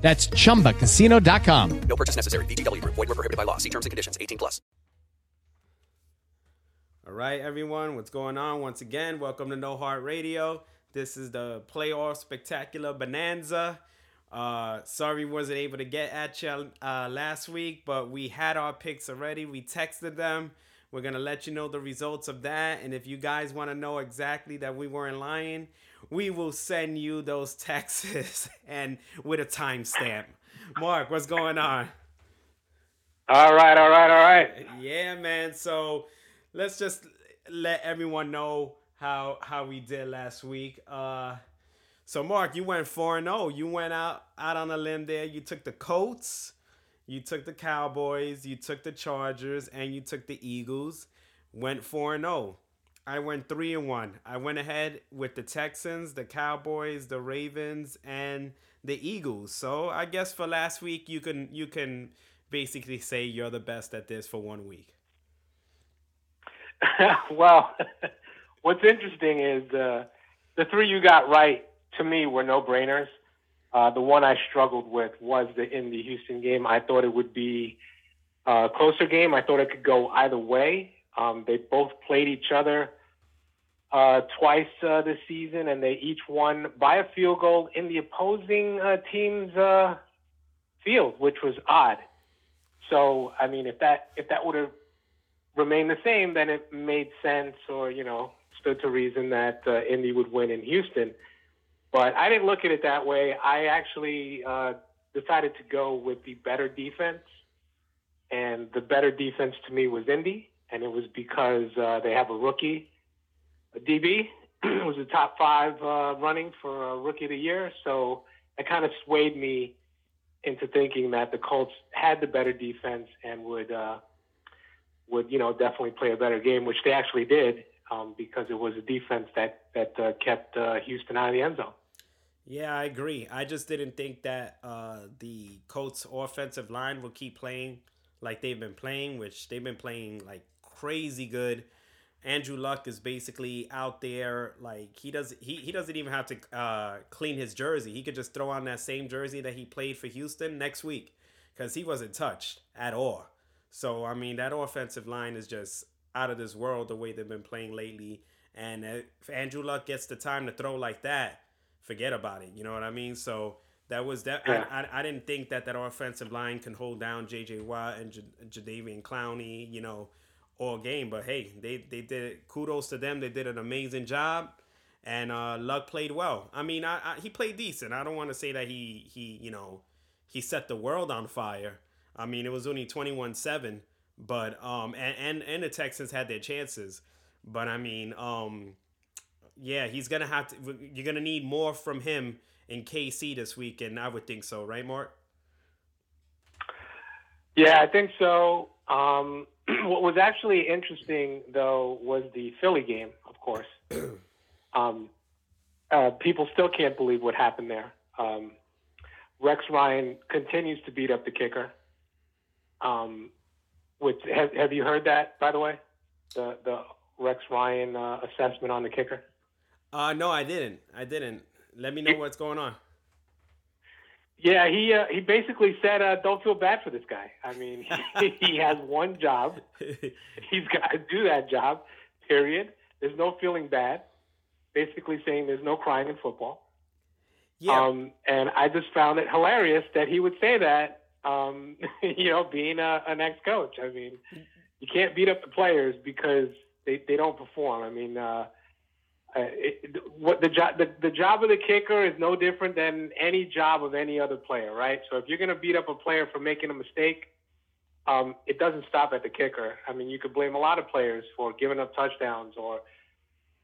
That's chumbacasino.com. No purchase necessary. VGW Group. Void where prohibited by law. See terms and conditions. 18 plus. All right, everyone, what's going on? Once again, welcome to No Heart Radio. This is the playoff spectacular bonanza. Uh, sorry, we wasn't able to get at you uh, last week, but we had our picks already. We texted them. We're gonna let you know the results of that, and if you guys want to know exactly that we weren't lying, we will send you those texts and with a timestamp. Mark, what's going on? All right, all right, all right. Yeah, man. So let's just let everyone know how how we did last week. Uh so Mark, you went 4 and 0. You went out out on a limb there. You took the Colts, you took the Cowboys, you took the Chargers, and you took the Eagles. Went 4 and 0. I went 3 and 1. I went ahead with the Texans, the Cowboys, the Ravens, and the Eagles. So I guess for last week you can you can basically say you're the best at this for one week. well, what's interesting is uh, the three you got right to me were no brainers. Uh, the one I struggled with was the in the Houston game. I thought it would be a closer game. I thought it could go either way. Um, they both played each other uh, twice uh, this season, and they each won by a field goal in the opposing uh, team's uh, field, which was odd. So, I mean, if that if that would have remained the same, then it made sense, or you know, stood to reason that uh, Indy would win in Houston. But I didn't look at it that way. I actually uh, decided to go with the better defense, and the better defense to me was Indy, and it was because uh, they have a rookie, DB, was the top five uh, running for rookie of the year. So it kind of swayed me into thinking that the Colts had the better defense and would uh, would you know definitely play a better game, which they actually did um, because it was a defense that that uh, kept uh, Houston out of the end zone. Yeah, I agree. I just didn't think that uh, the Colts offensive line will keep playing like they've been playing, which they've been playing like crazy good. Andrew Luck is basically out there like he does he, he doesn't even have to uh, clean his jersey. He could just throw on that same jersey that he played for Houston next week because he wasn't touched at all. So I mean that offensive line is just out of this world the way they've been playing lately. And if Andrew Luck gets the time to throw like that, forget about it. You know what I mean? So that was that. Yeah. I, I, I didn't think that that offensive line can hold down J.J. Watt and J- Jadeveon Clowney. You know, all game. But hey, they they did kudos to them. They did an amazing job, and uh, Luck played well. I mean, I, I he played decent. I don't want to say that he he you know he set the world on fire. I mean, it was only twenty one seven, but um and, and and the Texans had their chances. But I mean, um, yeah, he's gonna have to. You're gonna need more from him in KC this week, and I would think so, right, Mark? Yeah, I think so. Um, what was actually interesting, though, was the Philly game, of course. um, uh, people still can't believe what happened there. Um, Rex Ryan continues to beat up the kicker. Um, which have, have you heard that, by the way? The the Rex Ryan uh, assessment on the kicker. Uh, no, I didn't. I didn't. Let me know what's going on. Yeah, he uh, he basically said, uh, "Don't feel bad for this guy." I mean, he, he has one job. He's got to do that job. Period. There's no feeling bad. Basically saying there's no crying in football. Yeah. Um, and I just found it hilarious that he would say that um, you know, being a, an ex coach. I mean, you can't beat up the players because they, they don't perform. I mean, uh, uh, what the job the, the job of the kicker is no different than any job of any other player, right? So if you're going to beat up a player for making a mistake, um, it doesn't stop at the kicker. I mean, you could blame a lot of players for giving up touchdowns or,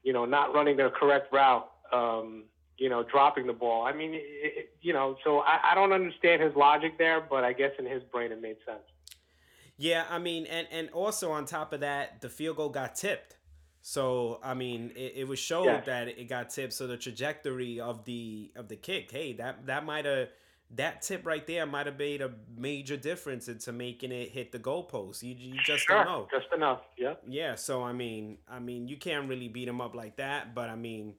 you know, not running their correct route, um, you know, dropping the ball. I mean, it, it, you know, so I, I don't understand his logic there, but I guess in his brain it made sense. Yeah, I mean, and and also on top of that, the field goal got tipped. So I mean, it, it was showed yeah. that it got tipped. So the trajectory of the of the kick, hey, that that might have that tip right there might have made a major difference into making it hit the goalpost. You, you just sure, don't know. Just enough, yeah. Yeah. So I mean, I mean, you can't really beat him up like that. But I mean,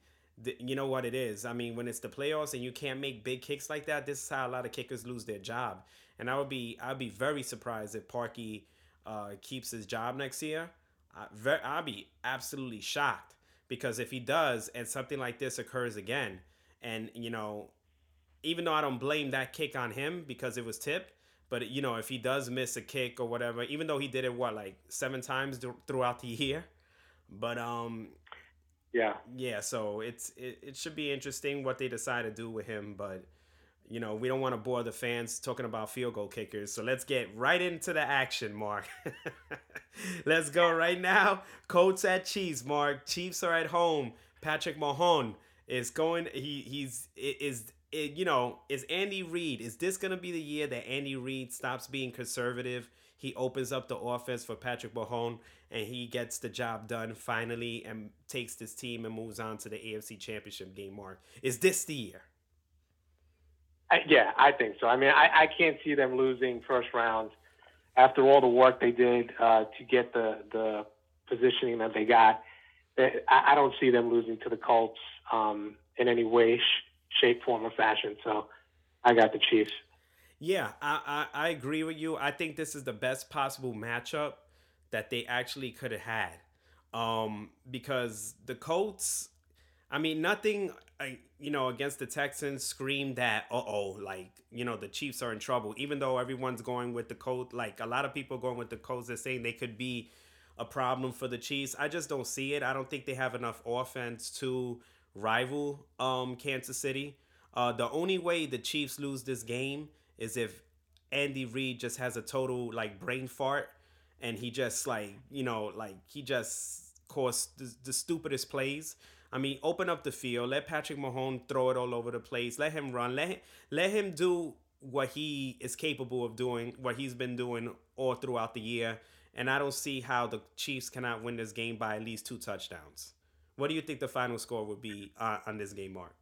you know what it is. I mean, when it's the playoffs and you can't make big kicks like that, this is how a lot of kickers lose their job. And I would be, I'd be very surprised if Parkey uh, keeps his job next year. I'll be absolutely shocked because if he does and something like this occurs again, and you know, even though I don't blame that kick on him because it was tipped, but you know, if he does miss a kick or whatever, even though he did it what like seven times throughout the year, but um, yeah, yeah. So it's it, it should be interesting what they decide to do with him, but you know, we don't want to bore the fans talking about field goal kickers. So let's get right into the action, Mark. let's go right now. Colts at Chiefs, Mark. Chiefs are at home. Patrick Mahomes is going. He he's is you know is Andy Reid. Is this gonna be the year that Andy Reid stops being conservative? He opens up the offense for Patrick Mahomes and he gets the job done finally and takes this team and moves on to the AFC Championship game. Mark, is this the year? Yeah, I think so. I mean, I, I can't see them losing first round after all the work they did uh, to get the the positioning that they got. I, I don't see them losing to the Colts um, in any way, sh- shape, form, or fashion. So I got the Chiefs. Yeah, I, I, I agree with you. I think this is the best possible matchup that they actually could have had. Um, because the Colts, I mean, nothing I, you know, against the Texans screamed that, uh oh, like, you know, the Chiefs are in trouble. Even though everyone's going with the Colts, like, a lot of people going with the Colts, they're saying they could be a problem for the Chiefs. I just don't see it. I don't think they have enough offense to rival um, Kansas City. Uh, the only way the Chiefs lose this game is if Andy Reid just has a total, like, brain fart and he just, like, you know, like, he just caused the, the stupidest plays. I mean, open up the field. Let Patrick Mahomes throw it all over the place. Let him run. Let him, let him do what he is capable of doing, what he's been doing all throughout the year. And I don't see how the Chiefs cannot win this game by at least two touchdowns. What do you think the final score would be uh, on this game, Mark?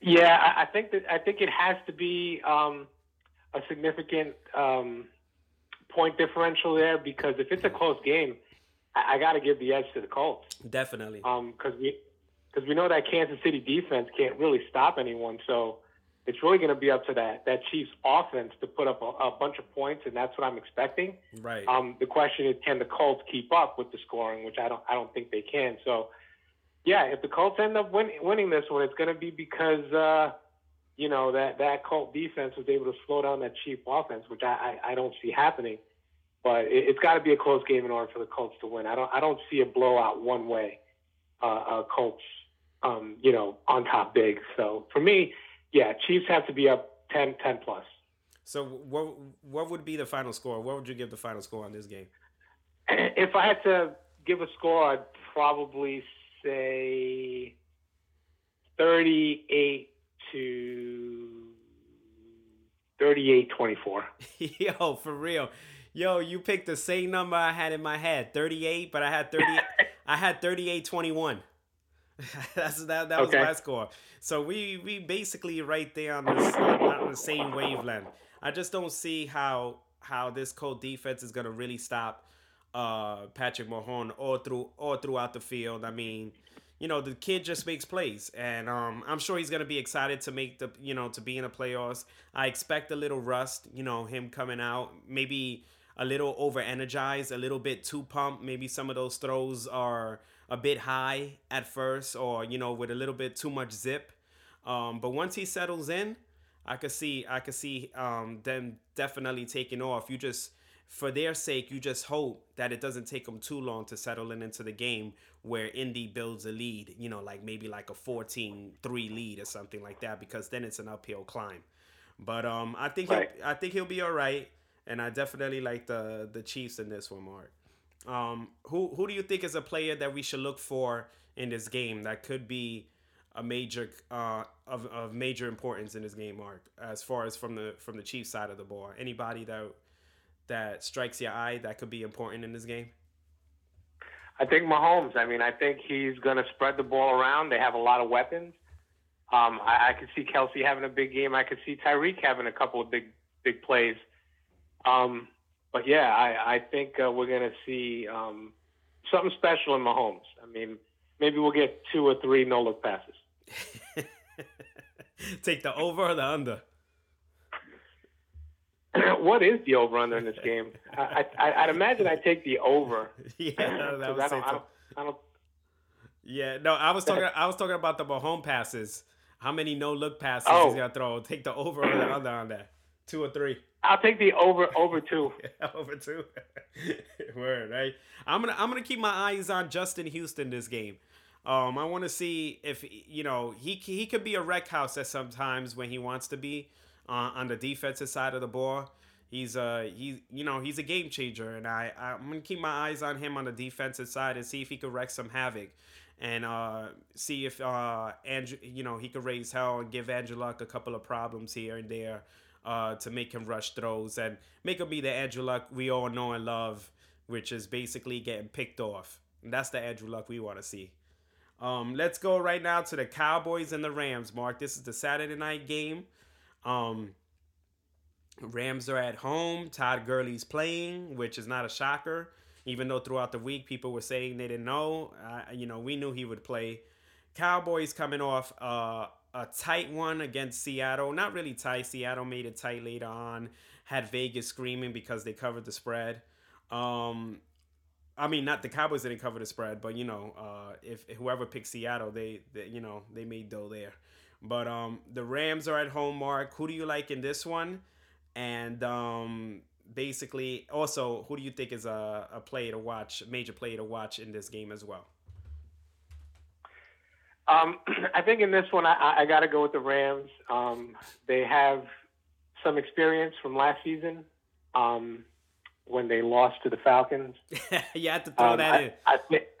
Yeah, I think that I think it has to be um, a significant um, point differential there because if it's a close game, I, I got to give the edge to the Colts. Definitely. Um, because we because we know that Kansas City defense can't really stop anyone. So it's really going to be up to that that Chiefs offense to put up a, a, bunch of points, and that's what I'm expecting. Right. Um, the question is, can the Colts keep up with the scoring, which I don't I don't think they can. So, yeah, if the Colts end up win, winning this one, it's going to be because uh, you know that that Colt defense was able to slow down that Chief offense, which I I, I don't see happening. But it, has got to be a close game in order for the Colts to win. I don't I don't see a blowout one way. Uh, uh, Colts, um, you know, on top big. So for me, yeah, Chiefs have to be up 10, 10 plus. So what what would be the final score? What would you give the final score on this game? If I had to give a score, I'd probably say 38 to 38 24. Yo, for real. Yo, you picked the same number I had in my head, 38, but I had 30 I had 38 21. That's that that okay. was my score. So we we basically right there on, this, on the same wavelength. I just don't see how how this cold defense is gonna really stop uh, Patrick Mahomes all through all throughout the field. I mean, you know, the kid just makes plays, and um, I'm sure he's gonna be excited to make the you know to be in the playoffs. I expect a little rust, you know, him coming out maybe a little over energized, a little bit too pumped. Maybe some of those throws are a bit high at first, or you know, with a little bit too much zip. Um, but once he settles in, I could see I could see um, them definitely taking off. You just for their sake, you just hope that it doesn't take them too long to settle in into the game where Indy builds a lead, you know, like maybe like a 14-3 lead or something like that because then it's an uphill climb. But um I think Right. he'll, I think he'll be all right and I definitely like the the Chiefs in this one, Mark. Um who who do you think is a player that we should look for in this game that could be a major uh of, of major importance in this game, Mark, as far as from the from the Chiefs side of the ball? Anybody that that strikes your eye that could be important in this game? I think Mahomes. I mean, I think he's going to spread the ball around. They have a lot of weapons. Um, I, I could see Kelce having a big game. I could see Tyreek having a couple of big big plays. Um, but yeah, I, I think uh, we're going to see um, something special in Mahomes. I mean, maybe we'll get two or three no look passes. Take the over or the under? what is the over under in this game? I, I, I'd imagine I take the over. yeah, that I don't, say I so. don't, I don't Yeah, no, I was talking. I was talking about the Mahomes passes. How many no look passes Oh. he's gonna throw? Take the over or the under on that. Two or three. I'll take the over over two. over two. Word, right? I'm gonna I'm gonna keep my eyes on Justin Houston this game. Um, I want to see if you know he he could be a wreck house at sometimes when he wants to be uh, on the defensive side of the ball. He's uh he you know he's a game changer, and I I'm gonna keep my eyes on him on the defensive side and see if he could wreck some havoc, and uh see if uh Andrew you know he could raise hell and give Andrew Luck a couple of problems here and there uh, to make him rush throws and make him be the Andrew Luck we all know and love, which is basically getting picked off. And that's the Andrew Luck we want to see. Um, let's go right now to the Cowboys and the Rams, Mark. This is the Saturday night game. Um, Rams are at home. Todd Gurley's playing, which is not a shocker. Even though throughout the week people were saying they didn't know, uh, you know, we knew he would play. Cowboys coming off uh, a tight one against Seattle. Not really tight. Seattle made it tight later on. Had Vegas screaming because they covered the spread. Um, I mean, not the Cowboys didn't cover the spread, but you know, uh, if whoever picked Seattle, they, they you know they made dough there. But um, the Rams are at home. Mark, who do you like in this one? And um, basically, also, who do you think is a, a play to watch, major play to watch in this game as well? Um, I think in this one, I, I got to go with the Rams. Um, they have some experience from last season um, when they lost to the Falcons. you have to throw Um, that I, in. I, thi-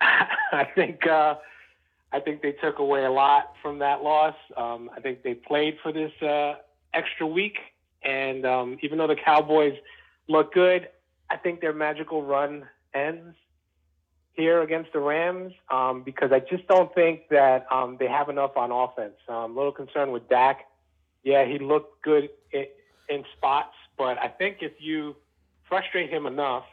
I think uh, I think they took away a lot from that loss. Um, I think they played for this uh, extra week, and um, even though the Cowboys look good, I think their magical run ends here against the Rams um, because I just don't think that um, they have enough on offense. I'm a little concerned with Dak. Yeah, he looked good in, in spots, but I think if you frustrate him enough,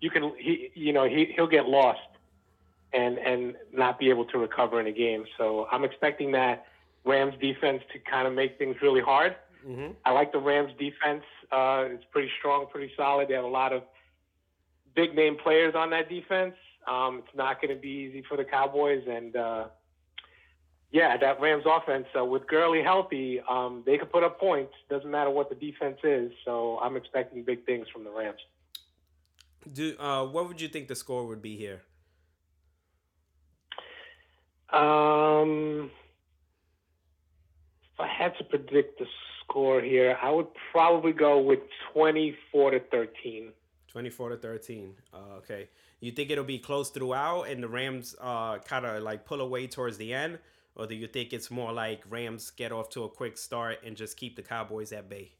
you can he you know he he'll get lost and and not be able to recover in a game. So I'm expecting that Rams defense to kind of make things really hard. Mm-hmm. I like the Rams defense. Uh, it's pretty strong, pretty solid. They have a lot of big name players on that defense. Um, it's not going to be easy for the Cowboys, and uh, yeah, that Rams offense uh, with Gurley healthy, um, they can put up points. Doesn't matter what the defense is. So I'm expecting big things from the Rams. Do uh, what would you think the score would be here? Um, if I had to predict the score here, I would probably go with 24 to 13. 24 to 13. Uh, okay. You think it'll be close throughout and the Rams uh, kind of like pull away towards the end? Or do you think it's more like Rams get off to a quick start and just keep the Cowboys at bay?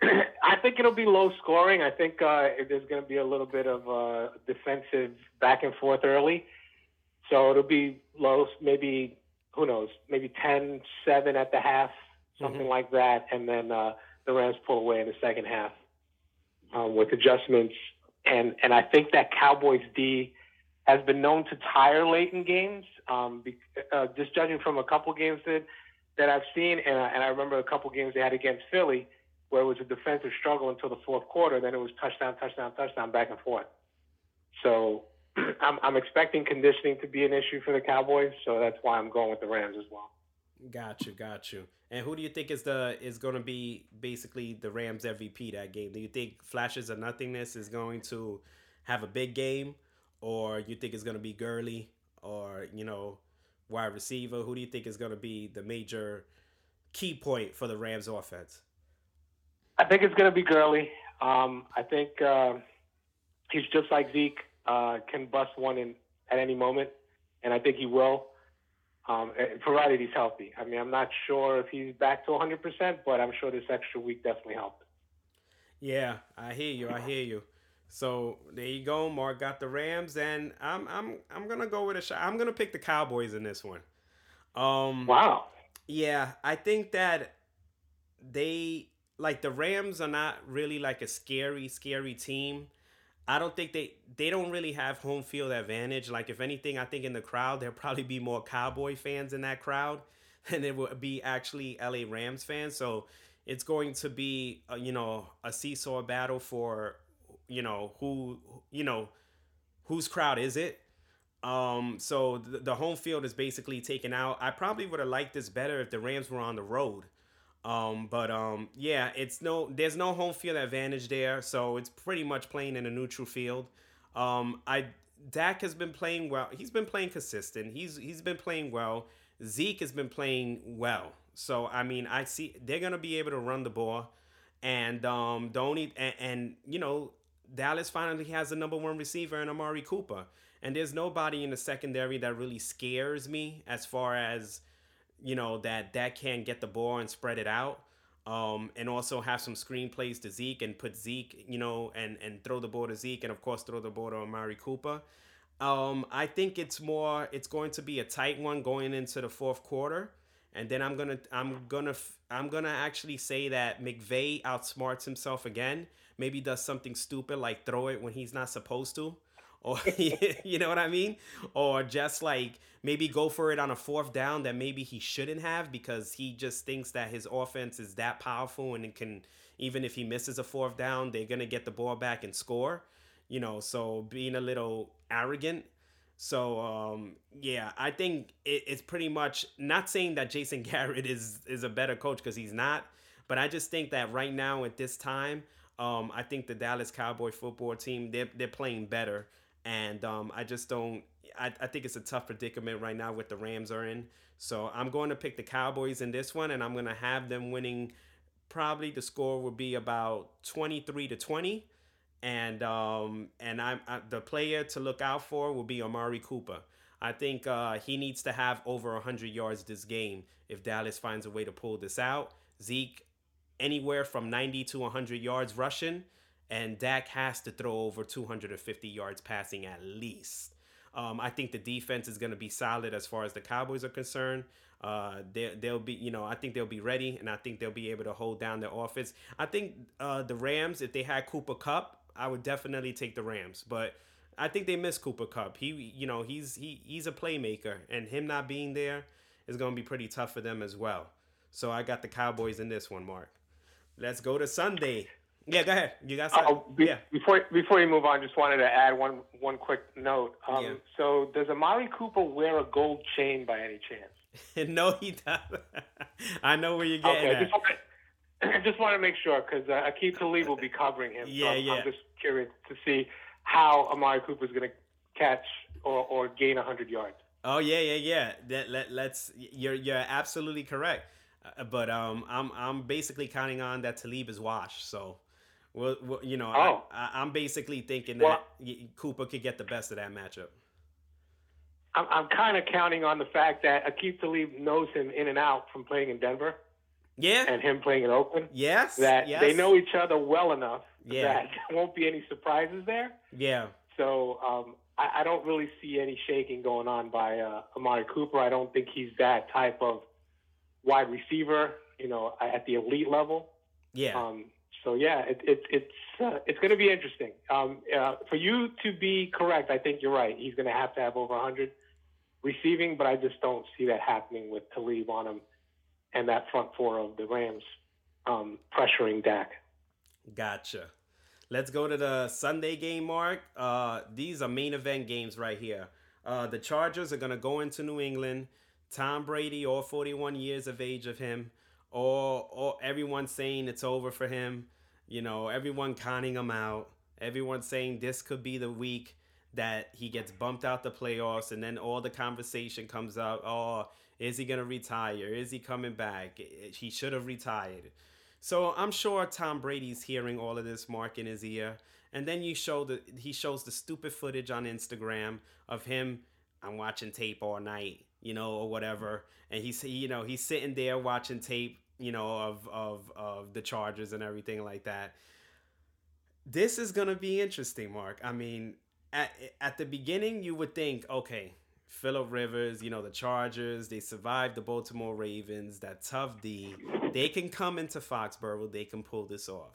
I think it'll be low scoring. I think uh, there's going to be a little bit of uh, defensive back and forth early. So it'll be low, maybe, who knows, maybe 10 7 at the half, something Mhm. like that. And then uh, the Rams pull away in the second half um, with adjustments. And, and I think that Cowboys D has been known to tire late in games. Um, be, uh, just judging from a couple games that, that I've seen, and, and I remember a couple games they had against Philly where it was a defensive struggle until the fourth quarter. Then it was touchdown, touchdown, touchdown, back and forth. So I'm, I'm expecting conditioning to be an issue for the Cowboys. So that's why I'm going with the Rams as well. Got you, got you. And who do you think is the is going to be basically the Rams MVP that game? Do you think Flashes of Nothingness is going to have a big game, or you think it's going to be Gurley, or you know, wide receiver? Who do you think is going to be the major key point for the Rams offense? I think it's going to be Gurley. Um, I think uh, he's just like Zeke, uh, can bust one in at any moment, and I think he will um, eh, provided he's healthy. I mean, I'm not sure if he's back to 100%, but I'm sure this extra week definitely helped. Yeah, I hear you. I hear you. So there you go. Mark got the Rams, and I'm I'm I'm gonna go with a shot. I'm gonna pick the Cowboys in this one. Um, wow. Yeah, I think that they like the Rams are not really like a scary, scary team. I don't think they they don't really have home field advantage. Like if anything, I think in the crowd there'll probably be more Cowboy fans in that crowd than there will be actually LA Rams fans. So it's going to be a, you know a seesaw battle for you know who you know whose crowd is it. Um, so the, the home field is basically taken out. I probably would have liked this better if the Rams were on the road. Um, but um, yeah, it's no, there's no home field advantage there, so it's pretty much playing in a neutral field. Um, I Dak has been playing well. He's been playing consistent. He's he's been playing well. Zeke has been playing well. So I mean, I see they're gonna be able to run the ball, and um, don't eat, and, and you know Dallas finally has a number one receiver in Amari Cooper, and there's nobody in the secondary that really scares me as far as you know that that can get the ball and spread it out. Um, and also have some screenplays to Zeke and put Zeke, you know, and and throw the ball to Zeke and of course throw the ball to Amari Cooper. Um, I think it's more it's going to be a tight one going into the fourth quarter, and then I'm gonna I'm gonna I'm gonna actually say that McVay outsmarts himself again. Maybe does something stupid like throw it when he's not supposed to or you know what I mean? Or just like maybe go for it on a fourth down that maybe he shouldn't have because he just thinks that his offense is that powerful and it can even if he misses a fourth down, they're gonna get the ball back and score. You know, so being a little arrogant. So um, yeah, I think it, it's pretty much not saying that Jason Garrett is is a better coach because he's not, but I just think that right now at this time, um, I think the Dallas Cowboy football team they're they're playing better and um, I just don't. I, I think it's a tough predicament right now with the Rams are in. So I'm going to pick the Cowboys in this one, and I'm going to have them winning. Probably the score will be about 23 to 20, and um, and I'm I, the player to look out for will be Amari Cooper. I think uh, he needs to have over 100 yards this game if Dallas finds a way to pull this out. Zeke, anywhere from 90 to 100 yards rushing and Dak has to throw over 250 yards passing at least. Um, I think the defense is going to be solid as far as the Cowboys are concerned. Uh, they, they'll be, you know, I think they'll be ready, and I think they'll be able to hold down their offense. I think uh, the Rams, if they had Cooper Kupp, I would definitely take the Rams, but I think they miss Cooper Kupp. He, you know, he's he he's a playmaker, and him not being there is going to be pretty tough for them as well. So I got the Cowboys in this one, Mark. Let's go to Sunday. Yeah, go ahead. You got something? Uh, be, yeah. Before before you move on, just wanted to add one one quick note. Um, yeah. So, does Amari Cooper wear a gold chain by any chance? no, he doesn't. I know where you're getting okay, at. Just want, just want to make sure because uh, Aqib Talib will be covering him. Yeah, so I'm, yeah. I'm just curious to see how Amari Cooper is going to catch or, or gain 100 yards. Oh yeah, yeah, yeah. That let, let's. You're you're absolutely correct. Uh, but um, I'm I'm basically counting on that Talib is washed. So well, well you know, oh. I, am basically thinking that well, Cooper could get the best of that matchup. I'm, I'm kind of counting on the fact that Aqib Talib knows him in and out from playing in Denver. Yeah. And him playing in Oakland. Yes. That yes. they know each other well enough yeah. that there won't be any surprises there. Yeah. So um, I, I, don't really see any shaking going on by uh, Amari Cooper. I don't think he's that type of wide receiver, you know, at the elite level. Yeah. Um, so yeah, it, it, it's uh, it's going to be interesting. Um, uh, for you to be correct, I think you're right. He's going to have to have over 100 receiving, but I just don't see that happening with Talib on him and that front four of the Rams um, pressuring Dak. Gotcha. Let's go to the Sunday game, Mark. Uh, these are main event games right here. Uh, the Chargers are going to go into New England Tom Brady, all 41 years of age of him, or or everyone saying it's over for him. You know, everyone conning him out. Everyone saying this could be the week that he gets bumped out the playoffs, and then all the conversation comes up. Oh, is he gonna retire? Is he coming back? He should have retired. So I'm sure Tom Brady's hearing all of this mark in his ear. And then you show the he shows the stupid footage on Instagram of him. I'm watching tape all night, you know, or whatever. And he's you know he's sitting there watching tape, you know, of of of the Chargers and everything like that. This is gonna be interesting, Mark. I mean, at at the beginning you would think, okay, Philip Rivers, you know, the Chargers, they survived the Baltimore Ravens, that tough D. They can come into Foxborough, they can pull this off.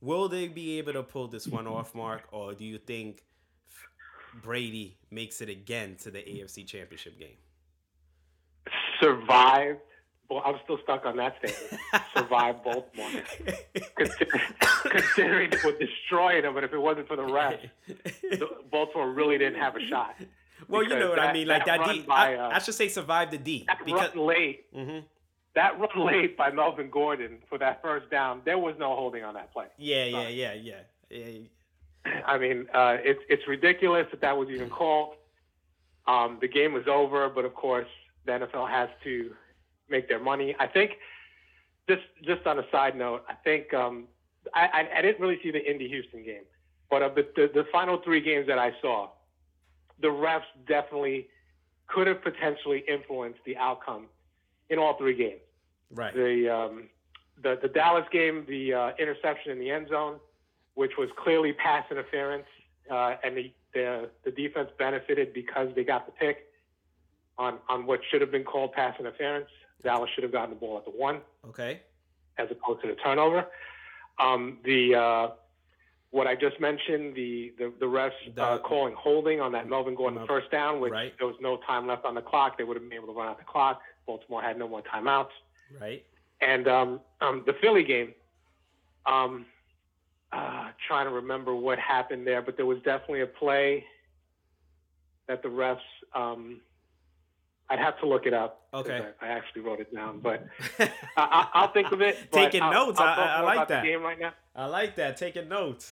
Will they be able to pull this one off, Mark, or do you think Brady makes it again to the AFC Championship game? Survived. Well, I'm still stuck on that statement. Survived Baltimore. Considering it would destroy them, but if it wasn't for the refs, Baltimore really didn't have a shot. Well, you know what that, I mean, like that, that D. By, uh, I, I, should say survive the D. That because, run late. Mm-hmm. That run late by Melvin Gordon for that first down. There was no holding on that play. Yeah, yeah, yeah, yeah, yeah. I mean, uh, it's it's ridiculous that that was even called. Um, the game was over, but of course, the NFL has to make their money. I think. Just just on a side note, I think um, I, I, I didn't really see the Indy Houston game, but of the, the the final three games that I saw, the refs definitely could have potentially influenced the outcome in all three games. Right. The um, the the Dallas game, the uh, interception in the end zone, which was clearly pass interference, uh, and the, the the defense benefited because they got the pick on on what should have been called pass interference. Dallas should have gotten the ball at the one. Okay. As opposed to the turnover. Um, the uh, what I just mentioned, the the, the refs uh, calling holding on that Melvin Gordon first down, which right. there was no time left on the clock. They would have been able to run out the clock. Baltimore had no more timeouts. Right. And um, um, the Philly game, um, uh, trying to remember what happened there, but there was definitely a play that the refs. I'd have to look it up. Okay. I, I, actually wrote it down, but I, will think of it. Taking I'll, notes. I'll I, I like that. game right now. I like that. Taking notes.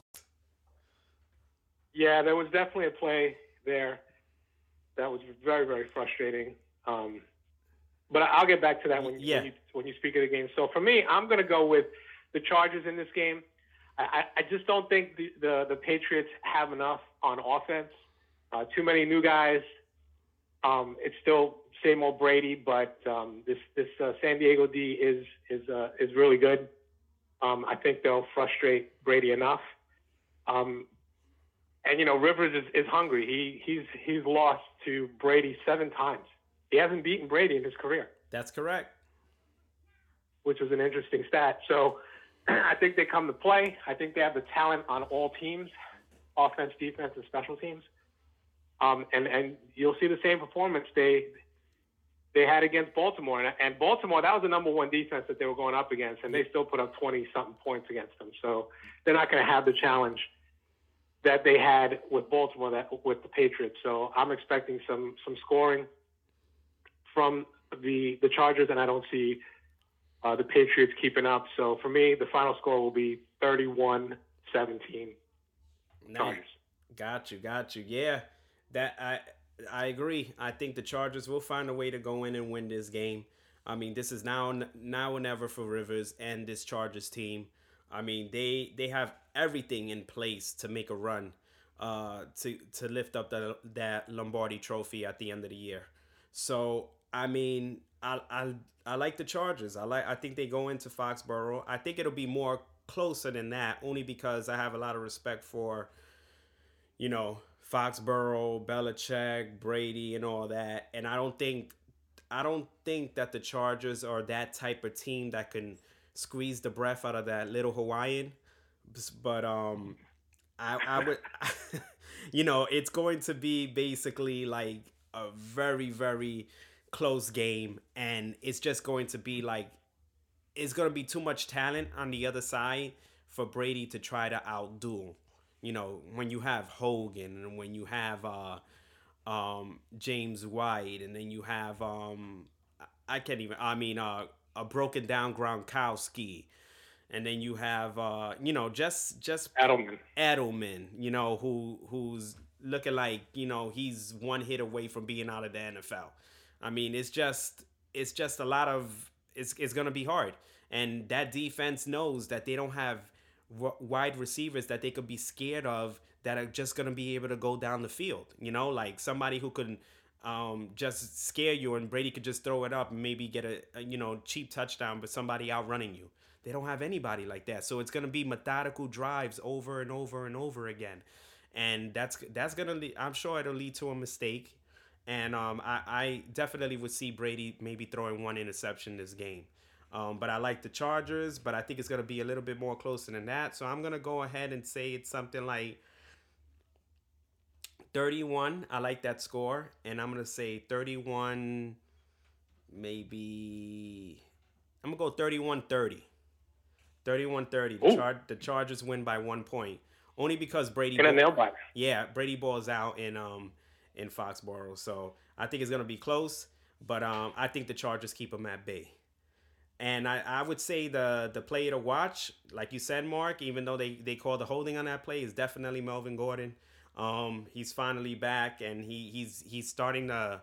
Yeah, there was definitely a play there that was very, very frustrating. Um, but I'll get back to that when, yeah. when, you, when you speak of the game. So for me, I'm going to go with the Chargers in this game. I, I just don't think the, the, the Patriots have enough on offense. Uh, too many new guys. Um, it's still same old Brady, but um, this this uh, San Diego D is is uh, is really good. Um, I think they'll frustrate Brady enough. Um, and you know Rivers is, is hungry. He he's he's lost to Brady seven times. He hasn't beaten Brady in his career. That's correct. Which was an interesting stat. So I think they come to play. I think they have the talent on all teams, offense, defense, and special teams. Um, and and you'll see the same performance they they had against Baltimore. And, and Baltimore, that was the number one defense that they were going up against, and they still put up 20 something points against them. So they're not going to have the challenge that they had with Baltimore that with the Patriots. So I'm expecting some some scoring from the the Chargers, and I don't see uh, the Patriots keeping up. So for me, the final score will be 31-17 Chargers. Got you, got you. Yeah, that I I agree. I think the Chargers will find a way to go in and win this game. I mean, this is now now or never for Rivers and this Chargers team. I mean, they they have everything in place to make a run, uh, to to lift up the, that Lombardi Trophy at the end of the year. So I mean, I I I like the Chargers. I like I think they go into Foxborough. I think it'll be more closer than that, only because I have a lot of respect for, you know, Foxborough, Belichick, Brady, and all that. And I don't think I don't think that the Chargers are that type of team that can squeeze the breath out of that little Hawaiian. But um, I I would, you know, it's going to be basically like a very very close game, and it's just going to be like it's going to be too much talent on the other side for Brady to try to outdo. You know, when you have Hogan and when you have uh, um, James White, and then you have um, I can't even. I mean, uh, a broken down Gronkowski, and then you have uh, you know just just Edelman. Edelman, you know who who's looking like you know he's one hit away from being out of the NFL. I mean, it's just it's just a lot of it's it's gonna be hard, and that defense knows that they don't have wide receivers that they could be scared of that are just gonna be able to go down the field. You know, like somebody who could um, just scare you, and Brady could just throw it up and maybe get a, a you know cheap touchdown, but somebody outrunning you. They don't have anybody like that, so it's gonna be methodical drives over and over and over again, and that's that's gonna. Lead, I'm sure it'll lead to a mistake, and um, I, I definitely would see Brady maybe throwing one interception this game. Um, but I like the Chargers, but I think it's gonna be a little bit more closer than that. So I'm gonna go ahead and say it's something like 31. I like that score. And I'm going to say 31, maybe. I'm going to go 31 30. 31 30. The, Char- the Chargers win by one point. Only because Brady. Get a nail biter. Yeah, Brady balls out in um in Foxborough. So I think it's going to be close. But um, I think the Chargers keep them at bay. And I, I would say the the player to watch, like you said, Mark, even though they, they call the holding on that play, is definitely Melvin Gordon. Um, he's finally back and he he's he's starting to,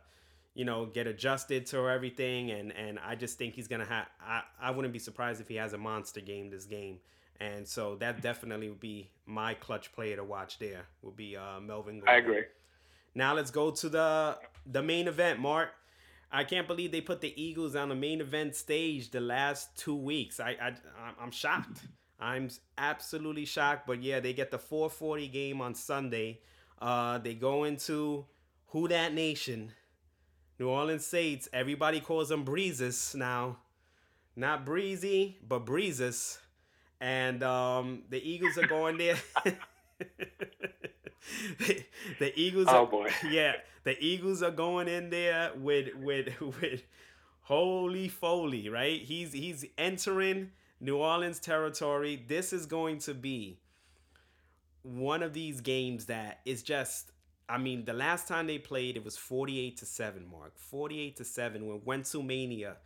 you know, get adjusted to everything. And and I just think he's gonna have. I I wouldn't be surprised if he has a monster game this game. And so that definitely would be my clutch player to watch. There would be uh, Melvin. Gordon. I agree. Now let's go to the the main event, Mark. I can't believe they put the Eagles on the main event stage the last two weeks. I, I I'm shocked. I'm absolutely shocked. But yeah, they get the 440 game on Sunday. Uh, they go into Who That Nation, New Orleans Saints. Everybody calls them Breezes now. Not Breezy, but Breezes. And um, the Eagles are going there. the, the Eagles. Oh are, boy. Yeah, the Eagles are going in there with with with holy foley, right? He's he's entering New Orleans territory. This is going to be one of these games that is just I mean, the last time they played it was 48 to 7, Mark. 48 to 7 when Wentzu Mania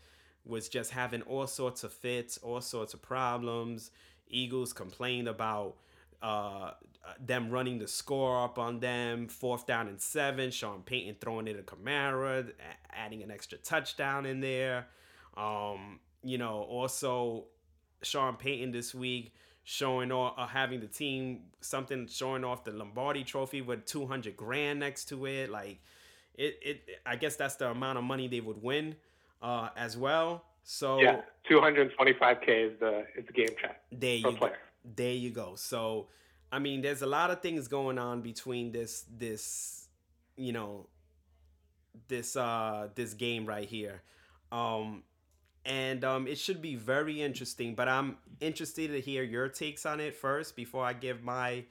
was just having all sorts of fits, all sorts of problems. Eagles complained about uh, them running the score up on them. Fourth down and seven. Sean Payton throwing it to Kamara, adding an extra touchdown in there. Um, you know, also Sean Payton this week showing off, uh, having the team something showing off the Lombardi Trophy with 200 grand next to it. Like, it, it, I guess that's the amount of money they would win uh, as well. So yeah, 225k is the is the game chat there you player. Go. There you go. So, I mean, there's a lot of things going on between this this you know this uh this game right here. Um and um it should be very interesting, but I'm interested to hear your takes on it first before I give my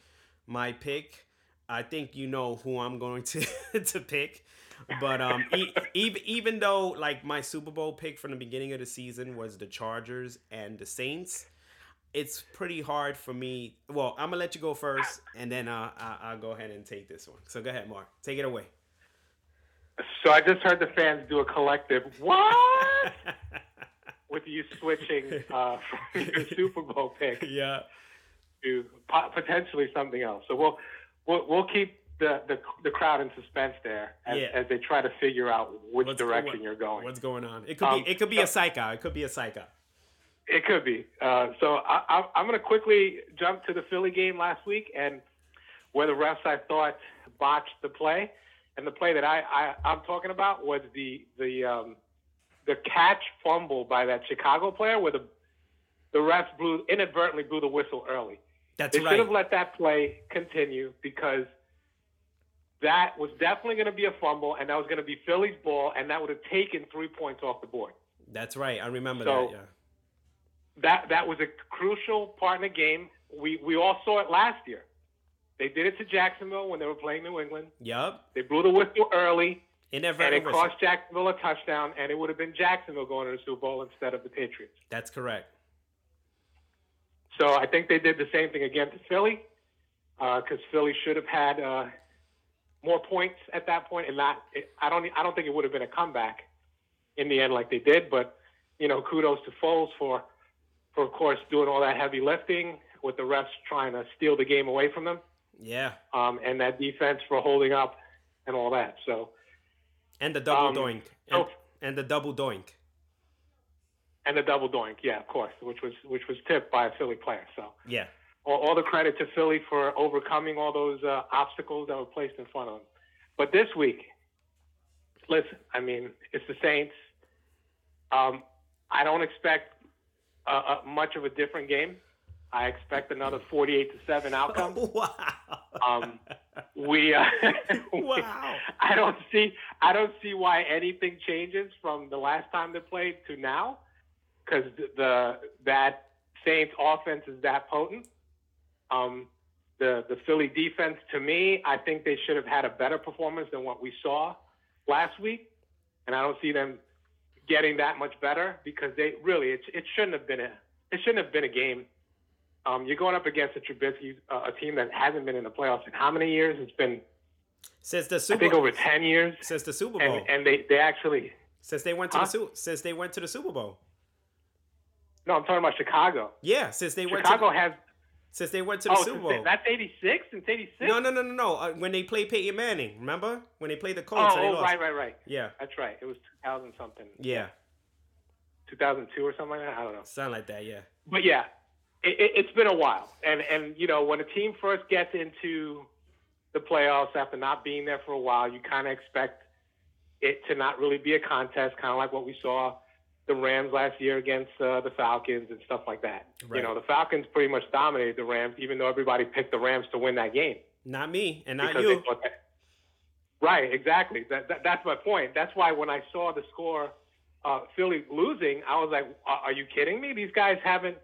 my pick. I think you know who I'm going to to pick. But um e- even even though like my Super Bowl pick from the beginning of the season was the Chargers and the Saints, it's pretty hard for me. Well, I'm gonna let you go first, and then uh, I- will go ahead and take this one. So go ahead, Mark. Take it away. So I just heard the fans do a collective what with you switching uh, from your Super Bowl pick yeah. to potentially something else. So we'll we'll, we'll keep the, the the crowd in suspense there as, Yeah. as they try to figure out which What's- direction what- you're going. What's going on? It could Um, be. It could be a psycho. It could be a psycho. It could be. Uh, so I, I, I'm going to quickly jump to the Philly game last week and where the refs I thought botched the play, and the play that I, I I'm talking about was the the um, the catch fumble by that Chicago player where the the refs blew inadvertently blew the whistle early. That's they right. should have let that play continue because that was definitely going to be a fumble, and that was going to be Philly's ball, and that would have taken three points off the board. That's right. I remember So- that. Yeah. That that was a crucial part in the game. We we all saw it last year. They did it to Jacksonville when they were playing New England. Yup. They blew the whistle early, In that and it cost Jacksonville a touchdown, and it would have been Jacksonville going to the Super Bowl instead of the Patriots. That's correct. So I think they did the same thing again to Philly, because Philly should have had uh, more points at that point, and not. It, I don't. I don't think it would have been a comeback in the end like they did. But you know, kudos to Foles for, for of course doing all that heavy lifting with the refs trying to steal the game away from them, Yeah. um, and that defense for holding up and all that. So And the double Um, doink. oh. And, and the double doink. and the double doink, yeah, of course, which was which was tipped by a Philly player. So. Yeah. all, all the credit to Philly for overcoming all those uh, obstacles that were placed in front of them. But this week, listen, I mean, it's the Saints. Um, I don't expect uh, uh, much of a different game. I expect another 48 to seven outcome. wow. Um, we, uh, Wow. I don't see, I don't see why anything changes from the last time they played to now, because the that Saints offense is that potent. Um, the the Philly defense, to me, I think they should have had a better performance than what we saw last week, and I don't see them getting that much better because they really it, it shouldn't have been a it shouldn't have been a game. Um, you're going up against a Trubisky, uh, a team that hasn't been in the playoffs in how many years? It's been Since the Super. I think over ten years, since the Super Bowl. and and they they actually since they went to Huh? the Super since they went to the Super Bowl. no, I'm talking about Chicago. Yeah, since they went Chicago has since they went to the oh Super Bowl. they- that's '86 since '86. no, no, no, no, no. Uh, when they played Peyton Manning, remember when they played the Colts? Oh, oh right, right, right. Yeah, That's right. It was 2000 something. yeah, 2002 or something like that. I don't know. something like that. Yeah, But yeah, it, it's been a while. And and you know when a team first gets into the playoffs after not being there for a while, you kind of expect it to not really be a contest, kind of like what we saw the Rams last year against uh, the Falcons and stuff like that. Right. You know, the Falcons pretty much dominated the Rams, even though everybody picked the Rams to win that game. not me and not you. that- Right, exactly. That, that that's my point. That's why when I saw the score, uh, Philly losing, I was like, are you kidding me? These guys haven't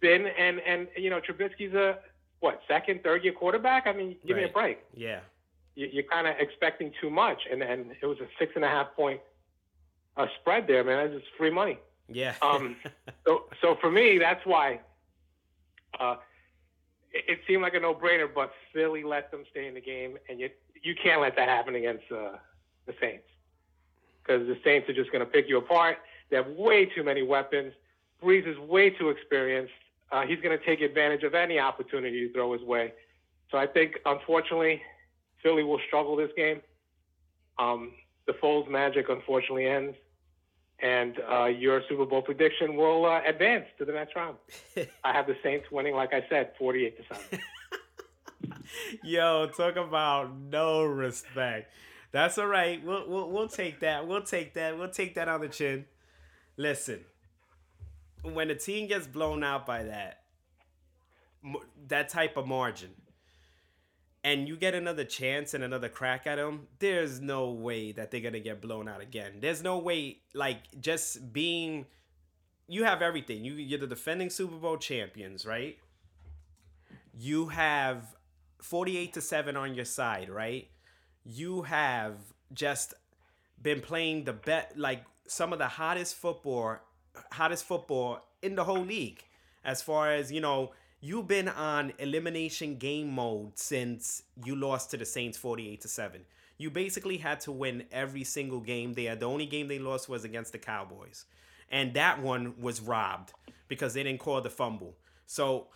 been and and you know Trubisky's a what second, third year quarterback. I mean, give me a break. Yeah, You, you're kind of expecting too much, and and it was a six and a half point uh, spread there, man. That's just free money. yeah. Um, so, so for me, that's why uh, it, it seemed like a no-brainer. But Philly let them stay in the game, and you you can't let that happen against uh, the Saints because the Saints are just going to pick you apart. They have way too many weapons. Brees is way too experienced. Uh, he's going to take advantage of any opportunity to throw his way. So I think, unfortunately, Philly will struggle this game. Um, the Foles magic, unfortunately, ends and uh, your Super Bowl prediction will uh, advance to the next round. I have the Saints winning, like I said, forty-eight to seven. Yo, talk about no respect. That's all right. We'll, we'll we'll take that. We'll take that. We'll take that on the chin. Listen, when a team gets blown out by that, that type of margin, and you get another chance and another crack at them, there's no way that they're gonna get blown out again. There's no way, like just being, you have everything. You you're the defending Super Bowl champions, right? You have 48 to 7 on your side, right? You have just been playing the bet like some of the hottest football hottest football in the whole league as far as, you know, you've been on elimination game mode since you lost to the Saints 48 to 7. You basically had to win every single game there. The only game they lost was against the Cowboys. And that one was robbed because they didn't call the fumble. So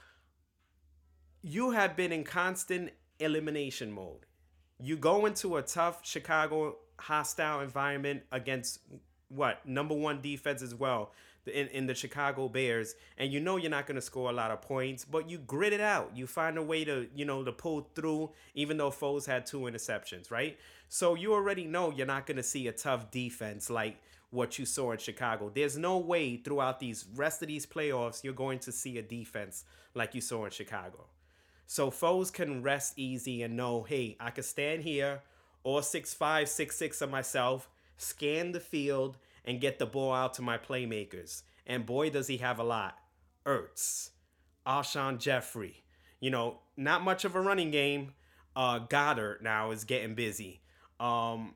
you have been in constant elimination mode. You go into a tough Chicago hostile environment against what number one defense as well in, in the Chicago Bears, and you know you're not going to score a lot of points, but you grit it out. You find a way to you know to pull through, even though Foles had two interceptions, right? So you already know you're not going to see a tough defense like what you saw in Chicago. There's no way throughout these rest of these playoffs you're going to see a defense like you saw in Chicago. So Foles can rest easy and know, hey, I can stand here or six five, six six of myself, scan the field, and get the ball out to my playmakers. And boy, does he have a lot. Ertz, Alshon Jeffery. You know, not much of a running game. Uh, Goedert now is getting busy. Um,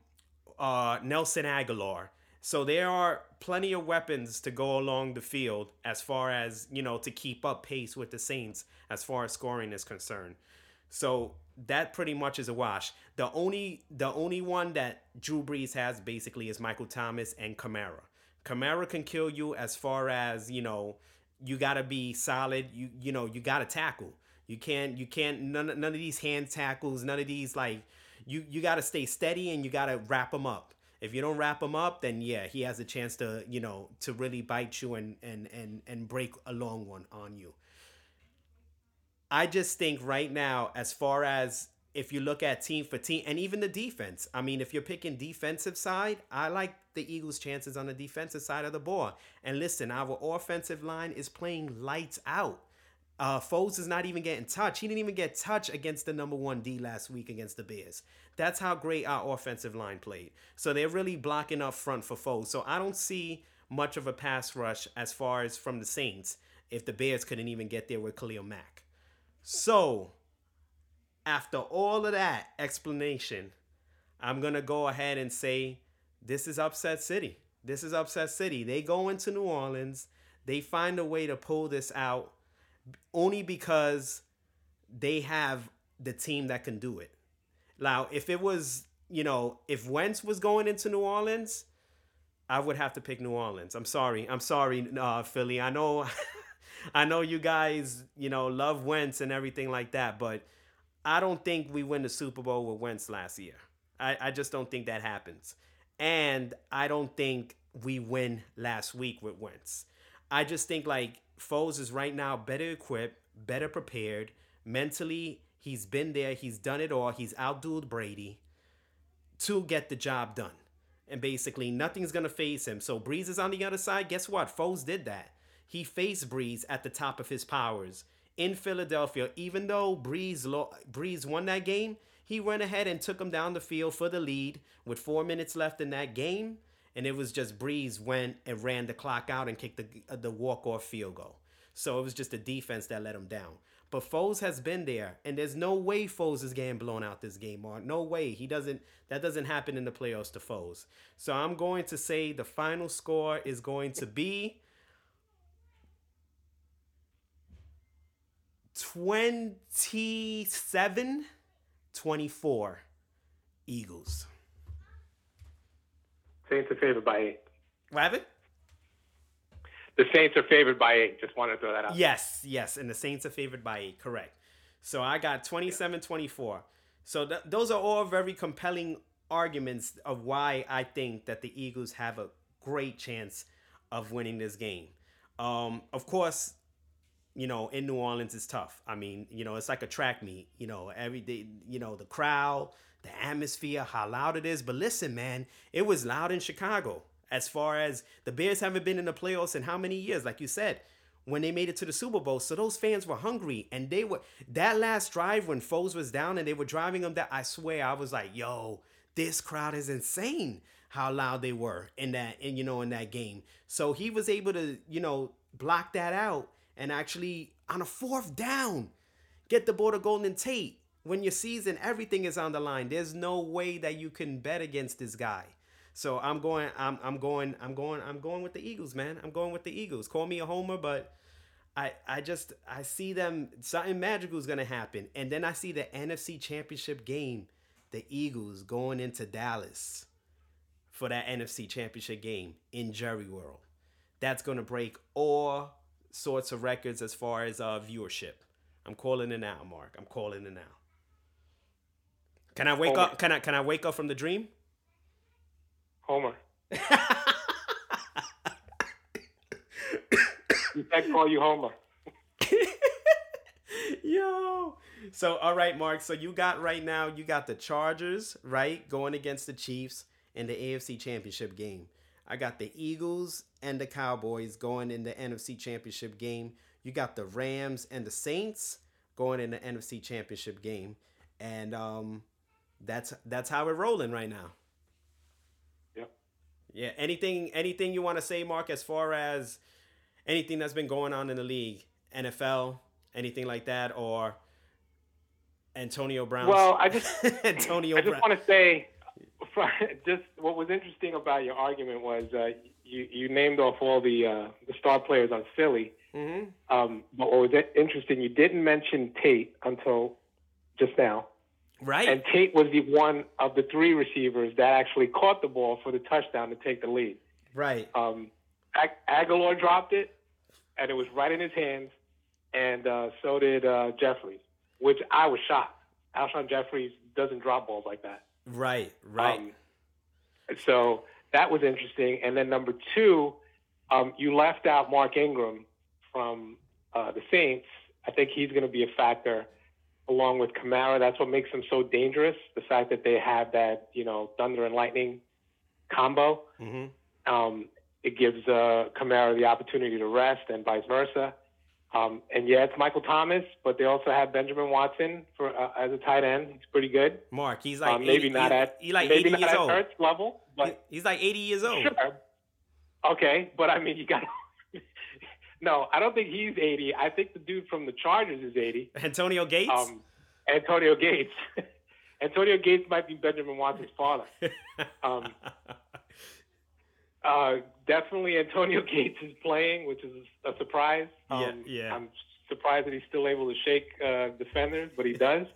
uh, Nelson Agholor. So there are plenty of weapons to go along the field as far as, you know, to keep up pace with the Saints as far as scoring is concerned. So that pretty much is a wash. The only the only one that Drew Brees has basically is Michael Thomas and Kamara. Kamara can kill you as far as, you know, you got to be solid. You you know, you got to tackle. You can't you can't none, none of these hand tackles, none of these like you you got to stay steady and you got to wrap them up. If you don't wrap him up, then yeah, he has a chance to, you know, to really bite you and and and and break a long one on you. I just think right now, as far as if you look at team for team and even the defense, I mean, if you're picking defensive side, I like the Eagles' chances on the defensive side of the ball. And listen, our offensive line is playing lights out. Uh, Foles is not even getting touched. He didn't even get touched against the number one D last week against the Bears. That's how great our offensive line played. So they're really blocking up front for Foles. So I don't see much of a pass rush as far as from the Saints if the Bears couldn't even get there with Khalil Mack. So, after all of that explanation, I'm going to go ahead and say this is Upset City. This is Upset City. They go into New Orleans, they find a way to pull this out only because they have the team that can do it. Now, if it was, you know, if Wentz was going into New Orleans, I would have to pick New Orleans. I'm sorry. I'm sorry, uh, Philly. I know I know you guys, you know, love Wentz and everything like that, but I don't think we win the Super Bowl with Wentz last year. I, I just don't think that happens. And I don't think we win last week with Wentz. I just think like Foles is right now better equipped, better prepared. Mentally, he's been there, he's done it all, he's outdueled Brady to get the job done. And basically, nothing's going to faze him. So Brees is on the other side. Guess what? Foles did that he faced Brees at the top of his powers in Philadelphia. Even though Brees, lo- Brees won that game, he went ahead and took him down the field for the lead with four minutes left in that game. And it was just Brees went and ran the clock out and kicked the, uh, the walk off field goal. So it was just the defense that let him down. But Foles has been there, and there's no way Foles is getting blown out this game, Mark. No way. He doesn't. That doesn't happen in the playoffs to Foles. So I'm going to say the final score is going to be 27 24 Eagles. Saints are favored by eight. What happened? The Saints are favored by eight. Just wanted to throw that out. Yes, yes. And the Saints are favored by eight. Correct. So I got 27 24. So th- those are all very compelling arguments of why I think that the Eagles have a great chance of winning this game. Um, of course, you know, in New Orleans is tough. I mean, you know, it's like a track meet, you know, every day, you know, the crowd, the atmosphere, how loud it is. But listen, man, it was loud in Chicago as far as the Bears haven't been in the playoffs in how many years, like you said, when they made it to the Super Bowl. So those fans were hungry and they were that last drive when Foles was down and they were driving them that I swear I was like, yo, this crowd is insane how loud they were in that in you know in that game. So he was able to, you know, block that out and actually on a fourth down get the ball to Golden Tate when your season everything is on the line. There's no way that you can bet against this guy. So I'm going I'm I'm going I'm going I'm going with the Eagles, man. I'm going with the Eagles. Call me a homer, but I I just I see them something magical is to happen. And then I see the NFC Championship game, the Eagles going into Dallas for that NFC Championship game in Jerry World. That's to break all sorts of records as far as uh, viewership. I'm calling it now, Mark. I'm calling it now. Can I wake Homer. up? Can I can I wake up from the dream? Homer. you said call you Homer. Yo. So all right, Mark. So you got right now. You got the Chargers right going against the Chiefs in the AFC Championship game. I got the Eagles and the Cowboys going in the NFC Championship game. You got the Rams and the Saints going in the NFC Championship game, and um, that's that's how we're rolling right now. Yep. Yeah. Anything anything you want to say, Mark, as far as anything that's been going on in the league, NFL, anything like that, or Antonio Brown? Well, I just Antonio I just Brown. want to say, just what was interesting about your argument was uh, you you named off all the uh, the star players on Philly. Mhm. Um, but what was interesting, you didn't mention Tate until just now. Right. And Tate was the one of the three receivers that actually caught the ball for the touchdown to take the lead. right. Um, Ag- Agholor dropped it, and it was right in his hands, and uh, so did uh, Jeffries, which I was shocked. Alshon Jeffries doesn't drop balls like that. Right. Right. Um, so that was interesting. And then number two, um, you left out Mark Ingram from uh, the Saints. I think he's going to be a factor along with Kamara. That's what makes them so dangerous. The fact that they have that, you know, thunder and lightning combo. hmm Um, it gives uh, Kamara the opportunity to rest and vice versa. Um, and yeah, it's Michael Thomas, but they also have Benjamin Watson for uh, as a tight end. He's pretty good. Mark, he's like Um, maybe 80 not at he like maybe 80 not at old. Level, but He's like 80 years old. Sure. Okay, but I mean, you got. no, I don't think he's 80. I think the dude from the Chargers is 80. Antonio Gates. Um, Antonio Gates. Antonio Gates might be Benjamin Watson's father. Um, uh, definitely Antonio Gates is playing, which is a surprise. Yeah, Um, yeah. I'm surprised that he's still able to shake uh, defenders, but he does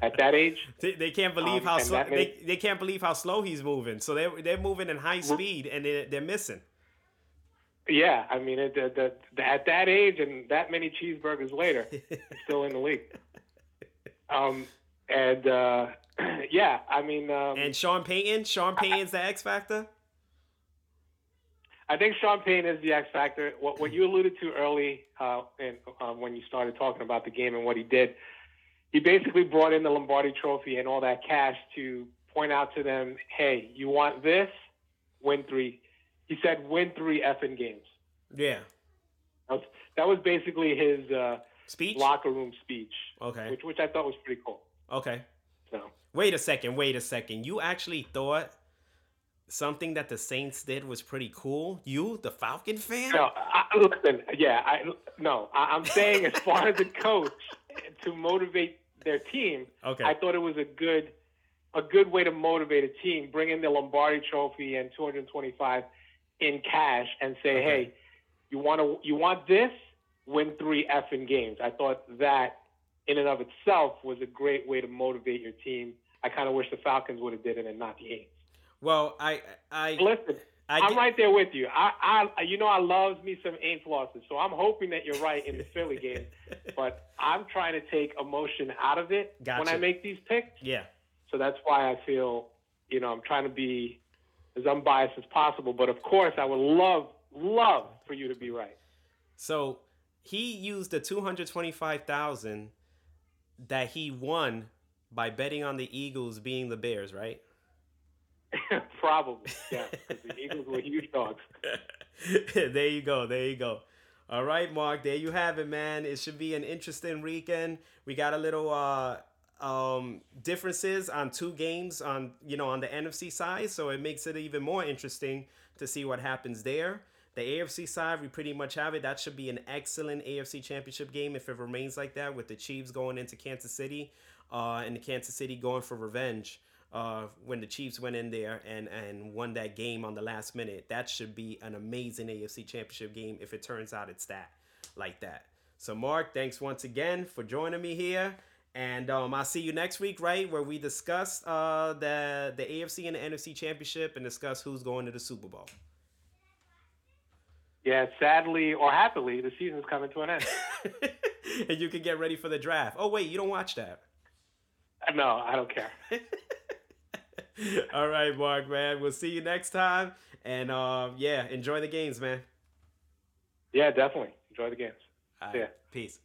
at that age. they, they can't believe Um, how slow they, they can't believe how slow he's moving. So they're they're moving in high speed and they they're missing. Yeah, I mean, it, the, the, at that age and that many cheeseburgers later, still in the league. Um, and uh, yeah, I mean, um, And Sean Payton, Sean Payton's the X factor. I think Sean Payton is the X factor. What, what you alluded to early, uh, in, um, when you started talking about the game and what he did, he basically brought in the Lombardi Trophy and all that cash to point out to them, "Hey, you want this? Win three. He said, "Win three effing games." Yeah. That was, that was basically his uh, Speech. locker room speech, Okay. which which I thought was pretty cool. Okay. So Wait a second. Wait a second. You actually thought something that the Saints did was pretty cool. You, the Falcon fan. no, I, listen, yeah, I no, I, I'm saying as far as a coach to motivate their team, Okay. I thought it was a good a good way to motivate a team. Bring in the Lombardi Trophy and 225 in cash and say, Okay. hey, you want to you want this? Win three effing games. I thought that in and of itself was a great way to motivate your team. I kind of wish the Falcons would have did it and not the Aints. Well, I I Listen, I I'm right there with you. I, I, you know, I love me some Aints losses, so I'm hoping that you're right in the Philly game. But I'm trying to take emotion out of it when I make these picks. yeah. So that's why I feel, you know, I'm trying to be as unbiased as possible. But of course, I would love, love for you to be right. So he used the two hundred twenty-five thousand that he won by betting on the Eagles being the Bears, right? Probably, yeah, the Eagles were huge dogs. there you go. There you go. All right, Mark. There you have it, man. It should be an interesting weekend. We got a little uh um differences on two games on you know on the NFC side, so it makes it even more interesting to see what happens there. The AFC side, we pretty much have it. That should be an excellent AFC championship game if it remains like that, with the Chiefs going into Kansas City, uh, and the Kansas City going for revenge uh, when the Chiefs went in there and, and won that game on the last minute. That should be an amazing AFC championship game if it turns out it's that like that. So Mark, thanks once again for joining me here. And um, I'll see you next week, right, where we discuss uh, the the AFC and the NFC championship and discuss who's going to the Super Bowl. Yeah, sadly or happily, the season's coming to an end. and you can get ready for the draft. Oh wait, you don't watch that. no, I don't care. All right, Mark, man. We'll see you next time. And um, yeah, enjoy the games, man. Yeah, definitely. Enjoy the games. Ya. Peace.